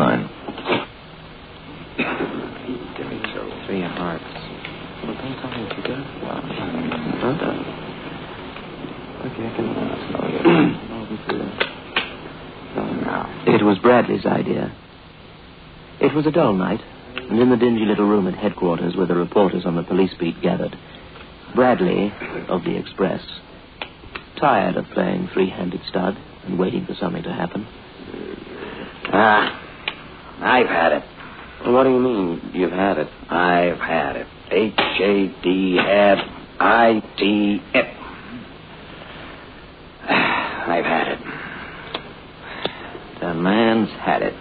me. Three hearts. Well, don't tell me what you got. Huh? Okay, I can. It was Bradley's idea. It was a dull night, and in the dingy little room at headquarters where the reporters on the police beat gathered, Bradley, of the Express, tired of playing three-handed stud and waiting for something to happen. Ah, I've had it. What do you mean, you've had it? I've had it. H A D F I T it. I've had it. The man's had it.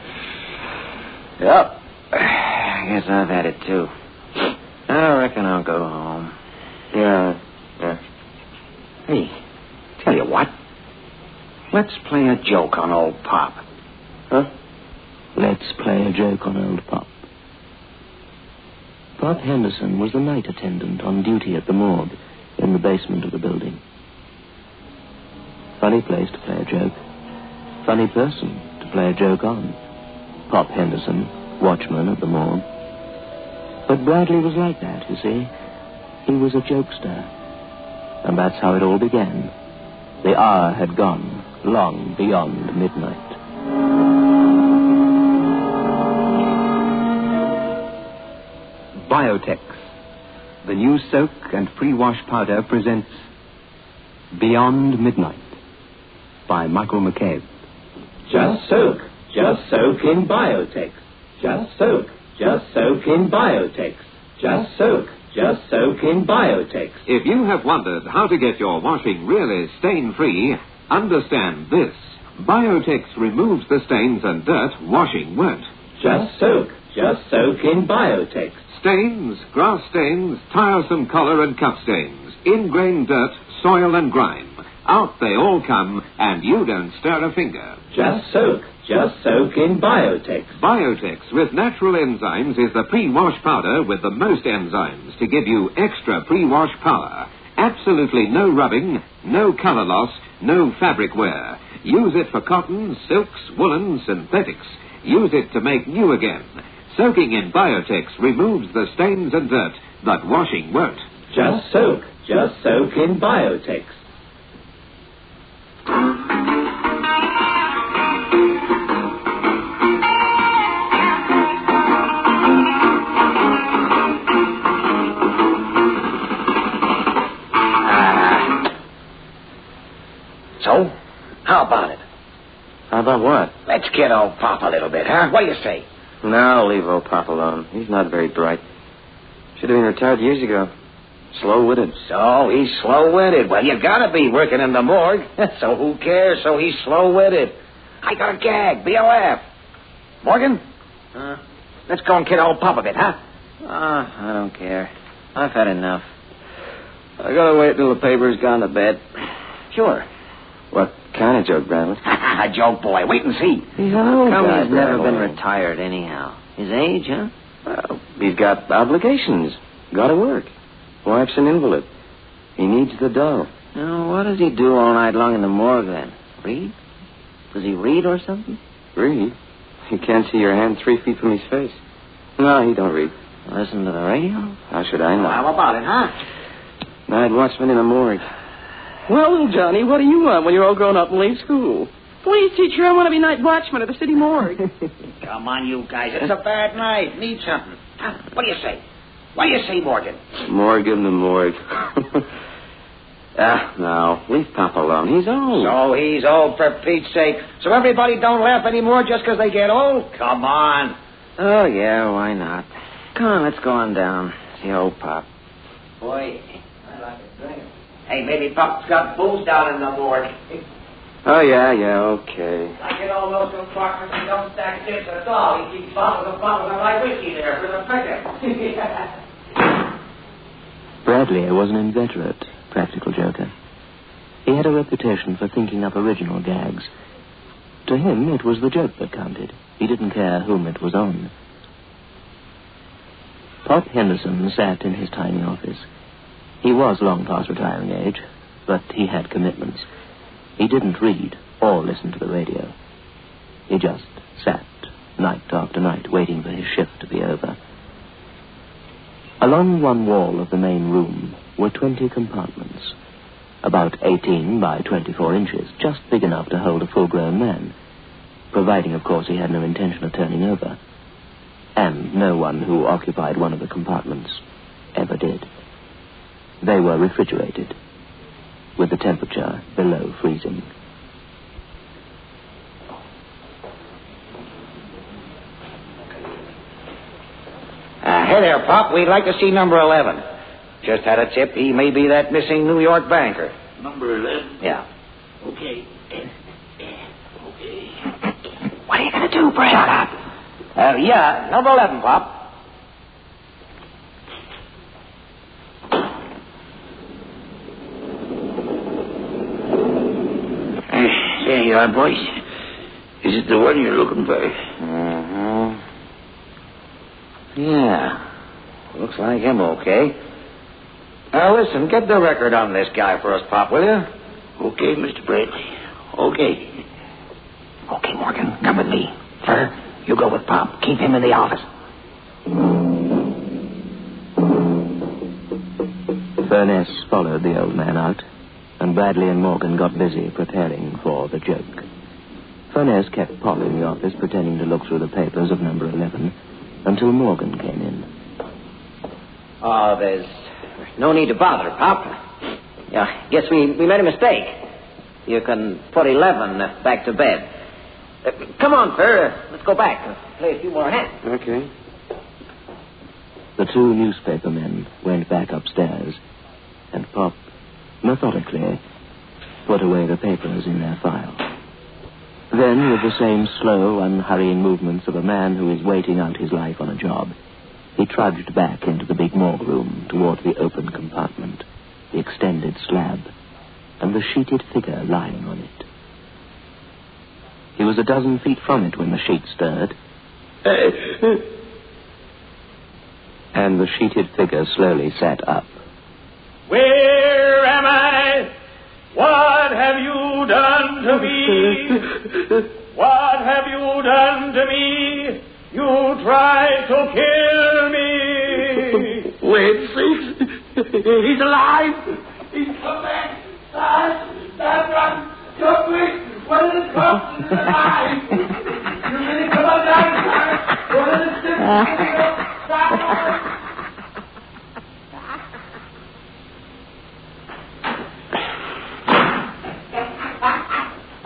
Yep. I guess I've had it too. I reckon I'll go home. Yeah, yeah. Hey, tell you what. Let's play a joke on old Pop. Play a joke on old Pop. Pop Henderson was the night attendant on duty at the morgue in the basement of the building. Funny place to play a joke. Funny person to play a joke on. Pop Henderson, watchman at the morgue. But Bradley was like that, you see. He was a jokester. And that's how it all began. The hour had gone long beyond midnight. Biotex, the new soak and pre-wash powder presents Beyond Midnight by Michael McCabe. Just soak. Just soak in Biotex. Just soak. Just soak in Biotex. Just soak. Just soak in Biotex. If you have wondered how to get your washing really stain free, understand this. Biotex removes the stains and dirt washing won't. Just soak. Just soak in Biotex. Stains, grass stains, tiresome collar and cuff stains, ingrained dirt, soil and grime. Out they all come, and you don't stir a finger. Just soak. Just soak in Biotex. Biotex with natural enzymes is the pre-wash powder with the most enzymes to give you extra pre-wash power. Absolutely no rubbing, no color loss, no fabric wear. Use it for cotton, silks, woolen, synthetics. Use it to make new again. Soaking in Biotex removes the stains and dirt that washing won't. Just soak. Just soak in Biotex. Ah. so, how about it? How about what? Let's get old Pop a little bit, huh? What do you say? No, leave old Pop alone. He's not very bright. Should have been retired years ago. Slow-witted. So he's slow-witted. Well, you gotta be working in the morgue. so who cares? So he's slow-witted. I got a gag. Be a. Morgan? Huh? Let's go and kid old Pop a bit, huh? Ah, I don't care. I've had enough. I gotta wait till the paper's gone to bed. Sure. What kind of joke, Bradley? a joke, boy. Wait and see. He's an old Come guy, he's never been retired anyhow. His age, huh? Well, he's got obligations. Gotta work. Wife's an invalid. He needs the dough. Now, what does he do all night long in the morgue then? Read? Does he read or something? Read? You can't see your hand three feet from his face. No, he don't read. Listen to the radio? How should I know? How about it, huh? Night watchman in the morgue. Well, little Johnny, what do you want when you're all grown up and leave school? Please, teacher, I want to be night watchman at the city morgue. Come on, you guys. It's a bad night. Need something. Huh? What do you say? What do you say, Morgan? Morgue in the morgue. ah, no. Leave Pop alone. He's old. So he's old, for Pete's sake. So everybody don't laugh anymore just 'cause they get old? Come on. Oh, yeah, why not? Come on, let's go on down. See old Pop. Boy, I like a drink. Hey, maybe Pop's got booze down in the morgue. Oh, yeah, yeah, okay. I get all those compartments and don't stack chips at all. He keeps bottles and bottles of my whiskey there for the picker. Bradley was an inveterate practical joker. He had a reputation for thinking up original gags. To him, it was the joke that counted. He didn't care whom it was on. Pop Henderson sat in his tiny office. He was long past retiring age, but he had commitments. He didn't read or listen to the radio. He just sat night after night, waiting for his shift to be over. Along one wall of the main room were 20 compartments, about 18 by 24 inches, just big enough to hold a full grown man, providing, of course, he had no intention of turning over. And no one who occupied one of the compartments ever did. They were refrigerated, with the temperature below freezing. Uh, hey there, Pop. We'd like to see number 11. Just had a tip he may be that missing New York banker. Number 11? Yeah. Okay. Okay. What are you going to do, Brad? Shut up. Uh, yeah, number 11, Pop. Uh, there you. Is it the one you're looking for? Mm-hmm. Yeah. Looks like him okay. Now, listen, get the record on this guy for us, Pop, will you? Okay, Mr. Bradley. Okay. Okay, Morgan, come with me. Fur, you go with Pop. Keep him in the office. Furness followed the old man out, and Bradley and Morgan got busy preparing for the joke. Furness kept Pop in the office, pretending to look through the papers of number 11, until Morgan came in. Oh, there's no need to bother, Pop. Yeah, guess we, we made a mistake. You can put 11 uh, back to bed. Uh, come on, Fur. Uh, let's go back and play a few more hands. Okay. The two newspaper men went back upstairs, and Pop methodically put away the papers in their file. Then, with the same slow, unhurrying movements of a man who is waiting out his life on a job, he trudged back into the big morgue room toward the open compartment, the extended slab, and the sheeted figure lying on it. He was a dozen feet from it when the sheet stirred, eh. and the sheeted figure slowly sat up. Where am I? What have you done to me? What have you done to me? You tried to kill me. Wait, see? He's alive. He's come back. Dad, Dad, run. You're quick. One of the cops is alive. You really come on down, Dad. One of the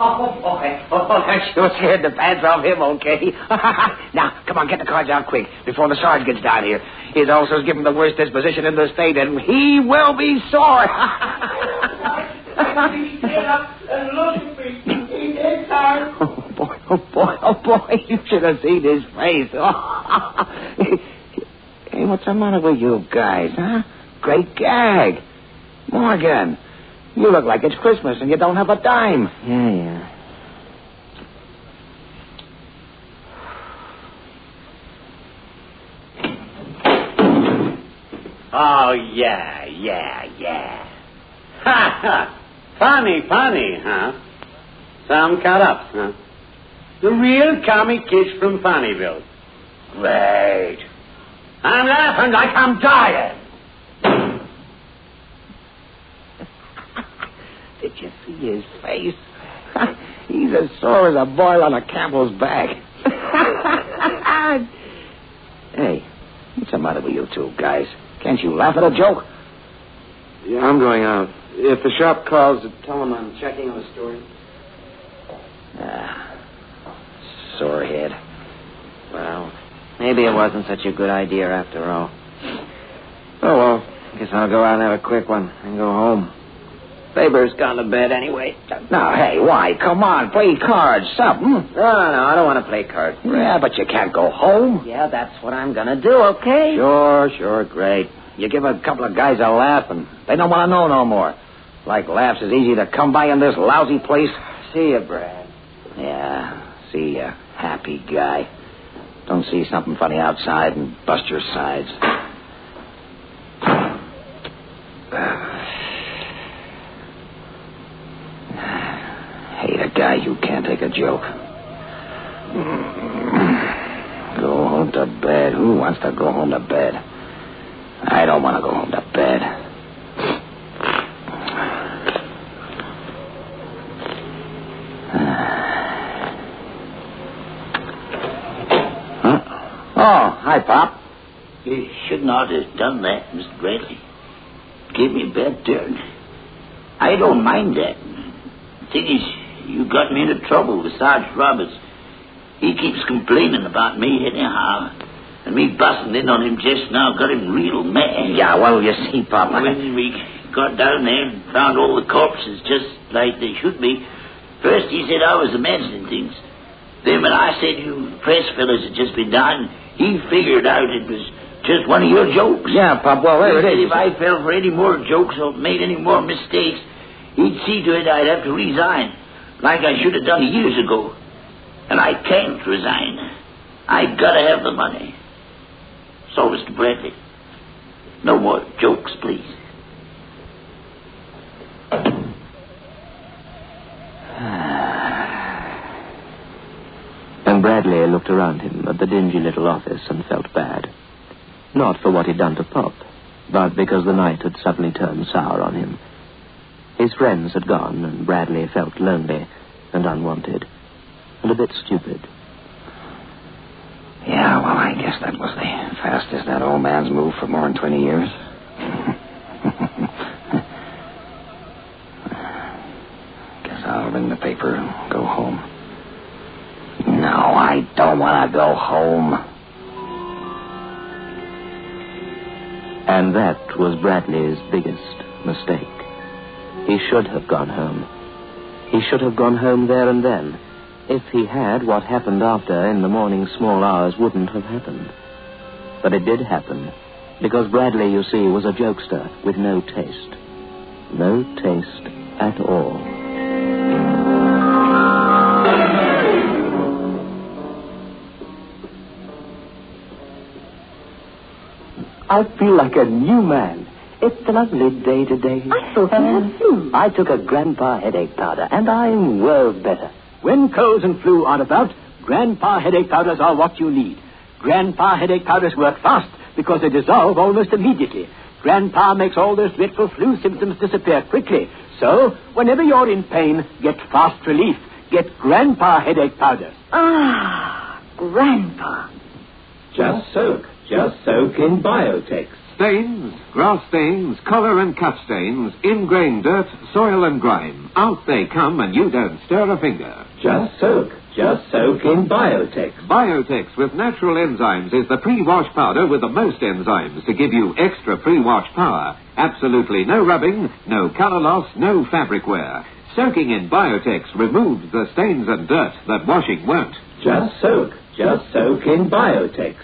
Oh, boy. Oh, that sure scared the pants off him, okay? now, come on, get the cards out quick before the sergeant gets down here. His ulcer's given the worst disposition in the state, and he will be sore. Get up and look at me. He's dead, Dad. oh, boy, oh, boy, oh, boy. You should have seen his face. hey, what's the matter with you guys, huh? Great gag. Morgan, you look like it's Christmas and you don't have a dime. Yeah, yeah. Oh, yeah, yeah, yeah. Ha, ha. Funny, funny, huh? Some cut ups, huh? The real comic kids from Funnyville. Great. I'm laughing like I'm dying. Did you see his face? He's as sore as a boil on a camel's back. hey, what's the matter with you two guys? Can't you laugh at a joke? Yeah, I'm going out. If the shop calls, tell them I'm checking on the story. Ah, sore head. Well, maybe it wasn't such a good idea after all. Oh, well. Guess I'll go out and have a quick one and go home. Faber's gone to bed anyway. Now, hey, why? Come on, play cards, something. No, no, no, I don't want to play cards. Yeah, but you can't go home. Yeah, that's what I'm going to do, okay? Sure, sure, great. You give a couple of guys a laugh, and they don't want to know no more. Like laughs is easy to come by in this lousy place. See you, Brad. Yeah, see ya, happy guy. Don't see something funny outside and bust your sides. Hate Go joke. to bed. Who wants to go home to bed? I don't want to go home to bed. Huh? Oh, hi, Pop. You should not have done that, Mr. Bradley. Give me a bad turn. I don't mind that. The thing is, you got me into trouble with Sarge Roberts. He keeps complaining about me anyhow. And me busting in on him just now got him real mad. Yeah, well, you see, Pop, I- When we got down there and found all the corpses just like they should be, first he said I was imagining things. Then when I said you press fellas had just been down, he figured out it was just one of your jokes. Yeah, Pop, well, there He it said. If I fell for any more jokes or made any more mistakes, he'd see to it I'd have to resign, like I should have done years ago. And I can't resign. I gotta have the money. So, Mr. Bradley, no more jokes, please. And Bradley looked around him at the dingy little office and felt bad. Not for what he'd done to Pop, but because the night had suddenly turned sour on him. His friends had gone, and Bradley felt lonely and unwanted, and a bit stupid. Yeah, well, I guess that was the fastest that old man's moved for more than 20 years. guess I'll ring the paper and go home. No, I don't want to go home. And that was Bradley's biggest mistake. He should have gone home. He should have gone home there and then. If he had, what happened after in the morning small hours wouldn't have happened. But it did happen, because Bradley, you see, was a jokester with no taste. No taste at all. I feel like a new man. It's a lovely day today. I thought you had flu. I took a grandpa headache powder, and I'm well better. When colds and flu are about, grandpa headache powders are what you need. Grandpa headache powders work fast because they dissolve almost immediately. Grandpa makes all those dreadful flu symptoms disappear quickly. So, whenever you're in pain, get fast relief. Get grandpa headache powders. Ah, Grandpa. Just soak. Just soak in Biotex. Stains, grass stains, collar and cuff stains, ingrain dirt, soil and grime. Out they come and you don't stir a finger. Just soak. Just soak in Biotex. Biotex with natural enzymes is the pre-wash powder with the most enzymes to give you extra pre-wash power. Absolutely no rubbing, no color loss, no fabric wear. Soaking in Biotex removes the stains and dirt that washing won't. Just soak. Just soak in Biotex.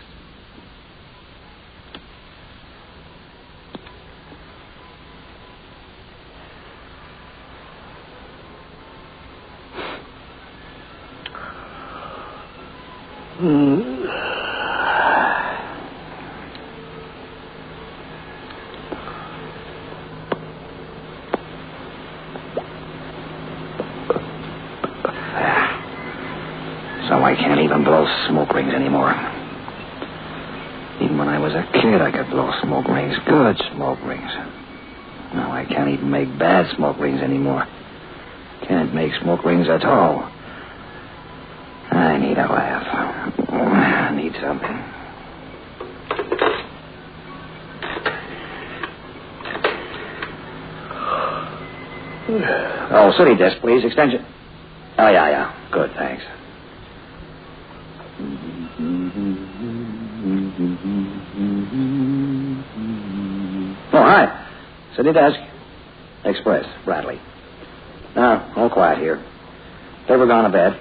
So I can't even blow smoke rings anymore. Even when I was a kid, I could blow smoke rings, good smoke rings. Now I can't even make bad smoke rings anymore. Can't make smoke rings at all. I need a laugh. I need something. Oh, city desk, please. Extension. Oh, yeah, yeah. Good, thanks. Oh, hi. City desk. Express. Bradley. Now, all quiet here. They Ever gone to bed?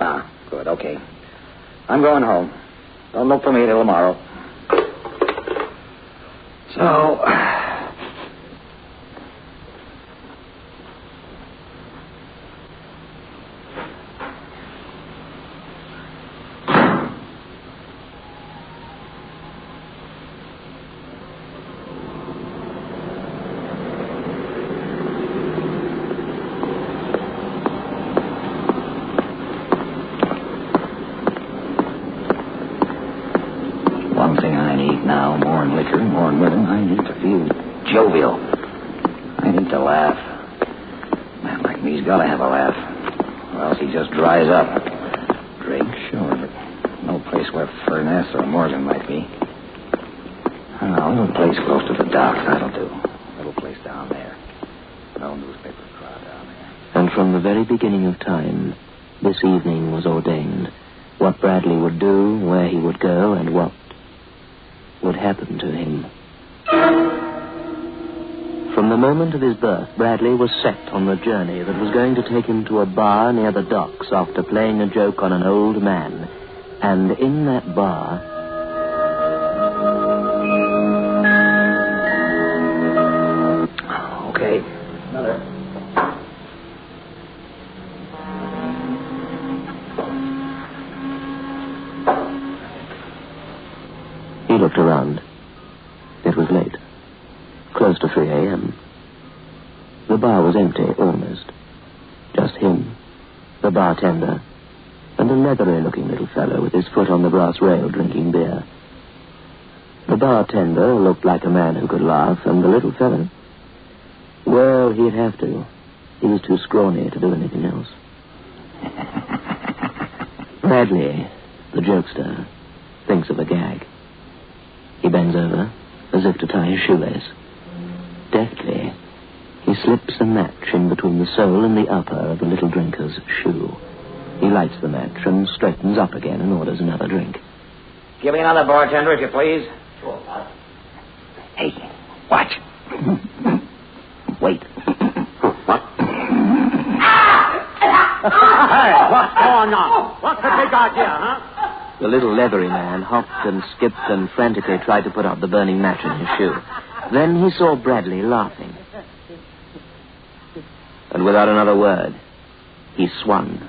Ah, good, okay. I'm going home. Don't look for me till tomorrow. So, to him. From the moment of his birth, Bradley was set on the journey that was going to take him to a bar near the docks after playing a joke on an old man. And in that bar, oh, Okay. Another. he looked around. Bar was empty, almost. Just him, the bartender, and a leathery looking little fellow with his foot on the brass rail drinking beer. The bartender looked like a man who could laugh, and the little fellow, well, he'd have to. He was too scrawny to do anything else. Bradley, the jokester, thinks of a gag. He bends over, as if to tie his shoelace. Deftly, slips a match in between the sole and the upper of the little drinker's shoe. He lights the match and straightens up again and orders another drink. Give me another bartender, if you please. Hey, watch. Wait. what? hey, what's going on? What's the big idea, huh? The little leathery man hopped and skipped and frantically tried to put out the burning match in his shoe. Then he saw Bradley laughing. And without another word, he swung.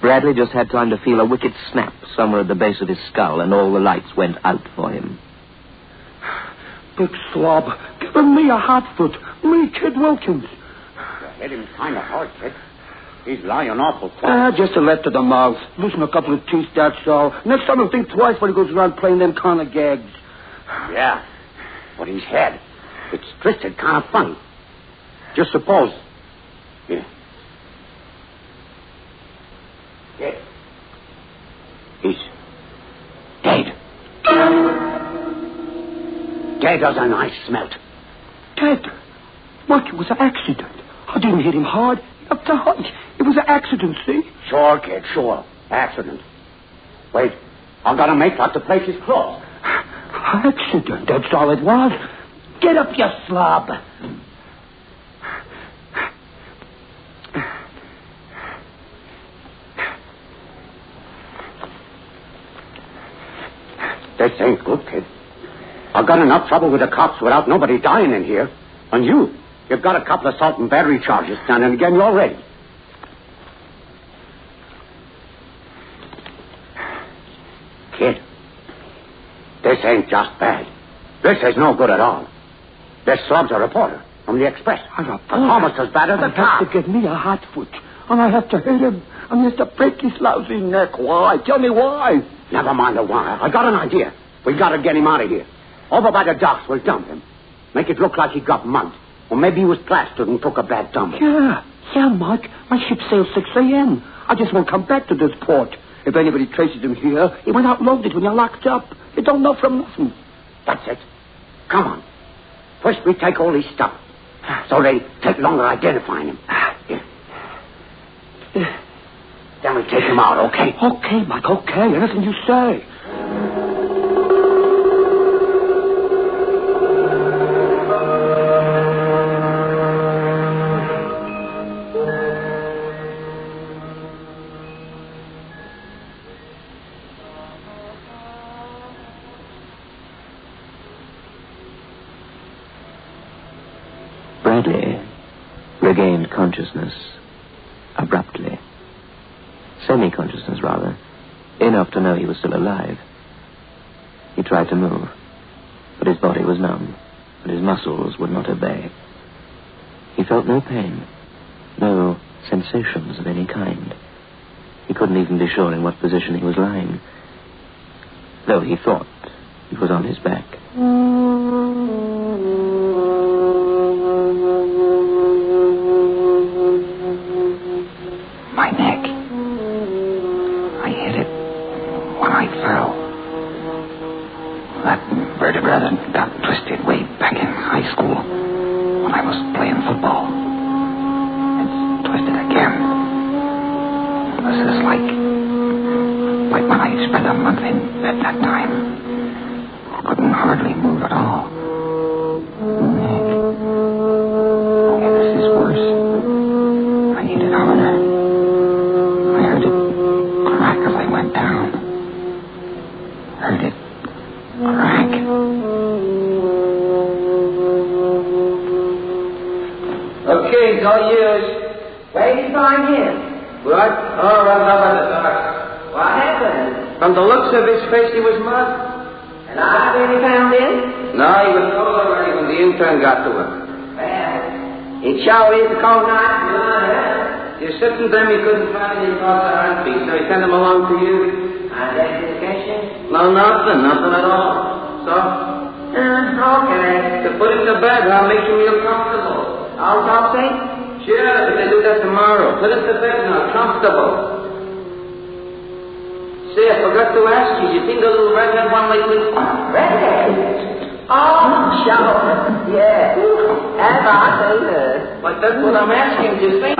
Bradley just had time to feel a wicked snap somewhere at the base of his skull, and all the lights went out for him. Big slob. Giving me a hot foot. Me, Kid Wilkins. Hit him kind of hard, kid. He's lying awful quiet. Ah, just a left to the mouth. Loosen a couple of teeth, that's all. Next time he'll think twice when he goes around playing them kind of gags. Yeah, but he's had. It's twisted kind of funny. Just suppose. Yeah. Dead. He's dead. Dead as an ice smelt. Dead. Mike, it was an accident. I didn't hit him hard. Up to hunt. It was an accident, see? Sure, kid, sure. Accident. Wait, I'm gonna make like the place is closed. Accident, that's all it was. Get up, you slob. This ain't good, kid. I've got enough trouble with the cops without nobody dying in here. And you, you've got a couple of assault and battery charges standing again already. Kid, this ain't just bad. This is no good at all. This slob's a reporter from the Express. I'm a reporter? Almost as bad as I the cop. to give me a hot foot. And I have to hit him. And he has to break his lousy neck. Why? Tell me why. Never mind the why. I got an idea. We gotta get him out of here. Over by the docks, we'll dump him. Make it look like he got mugged. Or maybe he was plastered and took a bad tumble. Yeah. Yeah, Mike. My ship sails 6 a.m. I just won't come back to this port. If anybody traces him here, he went out loaded when you're locked up. You don't know from nothing. That's it. Come on. First we take all his stuff. So they take longer identifying him. Ah, yeah. Then we take him out, okay? Okay, Mike, okay. Anything you say. Semi consciousness, rather. Enough to know he was still alive. He tried to move, but his body was numb, and his muscles would not obey. He felt no pain, no sensations of any kind. He couldn't even be sure in what position he was lying, though he thought he was on his back. My like when I spent a month in bed that time. I couldn't hardly move at all. Neck. Yeah, oh, this is worse. I hit it harder. I heard it crack as I went down. Heard it crack. Okay, it's all yours. Where did you find him? What? Oh, right up at the dock. What happened? From the looks of his face, he was mud. And I really found him? No, he was cold already when the intern got to him. Well, it sure is a cold night. You said sitting there, he couldn't find any cause of heartbeat, so he sent him along to you. Identification? No, nothing, nothing at all. So? Uh, okay. To put him to bed, I'll make him feel comfortable. Safe? Sure, but they do that tomorrow. Put him to bed now, comfortable. Say, I forgot to ask you, you think a little redhead one lately? Redhead? Oh, sure. Yeah. Have I seen her? But that's what I'm asking, do you think?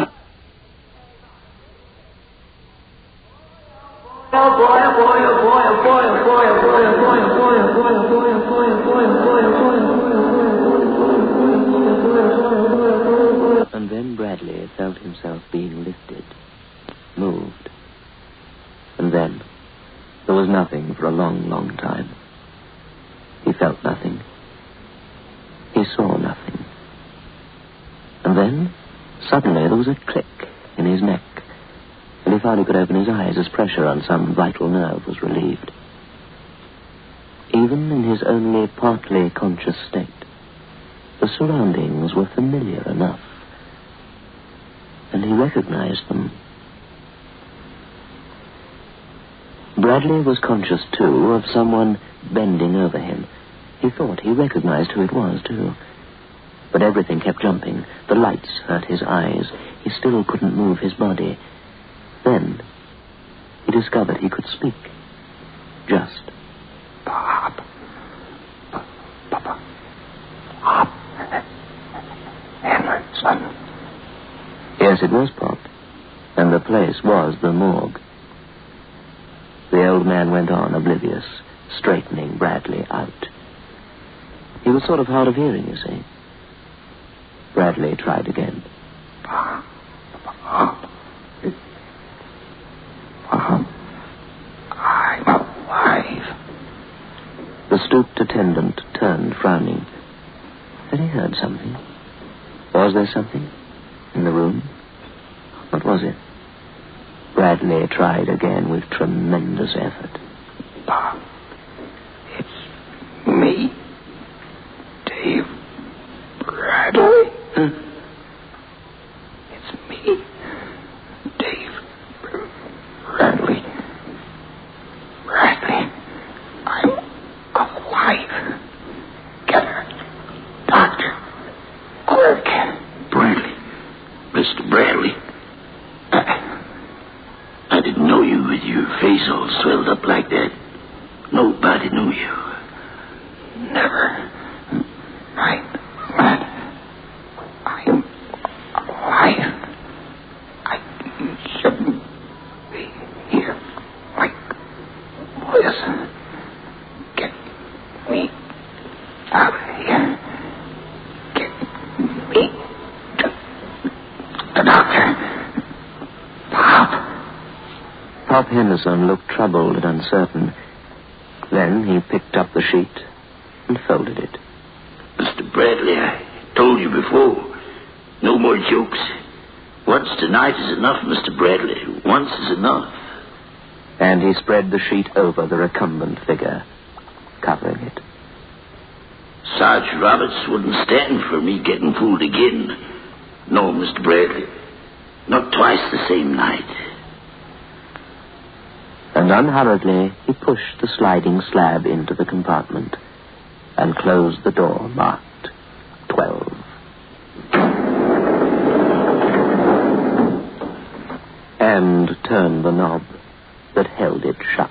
Oh boy, oh boy, oh boy, oh boy, oh boy, oh boy, oh boy, oh boy, oh boy, oh boy, oh boy, oh boy, oh boy, oh boy, And then Bradley felt himself being lifted, moved. And then there was nothing for a long, long time. He felt nothing. He saw nothing. And then, suddenly, there was a click in his neck, and he found he could open his eyes as pressure on some vital nerve was relieved. Even in his only partly conscious state, the surroundings were familiar enough, and he recognized them. Bradley was conscious, too, of someone bending over him. He thought he recognized who it was, too. But everything kept jumping. The lights hurt his eyes. He still couldn't move his body. Then he discovered he could speak. Just. Bob. Papa. Bob. Henderson. Yes, it was Pop. And the place was the morgue. The old man went on, oblivious, straightening Bradley out. He was sort of hard of hearing, you see. Bradley tried again. Bob. Bob. Bob. I'm alive. The stooped attendant turned, frowning. Had he heard something? Was there something in the room? What was it? Bradley tried again with tremendous effort. Bob. It's me. Dave Bradley. Hmm? It's me. Dave Bradley. Bradley. I'm alive. Get her. Doctor. Quick. Bradley. Mr. Bradley. I, I didn't know you with all swelled up like that. Nobody knew you. Never. Right. Man. I'm alive. I shouldn't be here like this. Get me out of here. Get me to the doctor. Bob. Pop Henderson looked troubled and uncertain. Then he picked up the sheet and folded it. Mr. Bradley, I told you before. No more jokes. Once tonight is enough, Mr. Bradley. Once is enough. And he spread the sheet over the recumbent figure, covering it. Sarge Roberts wouldn't stand for me getting fooled again. No, Mr. Bradley. Not twice the same night. And unhurriedly he pushed the sliding slab into the compartment and closed the door marked 12. And turned the knob that held it shut.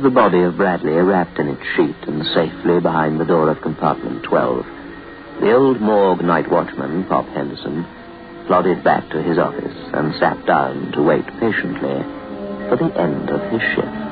With the body of Bradley wrapped in its sheet and safely behind the door of compartment 12, the old morgue night watchman, Pop Henderson, plodded back to his office and sat down to wait patiently for the end of his shift.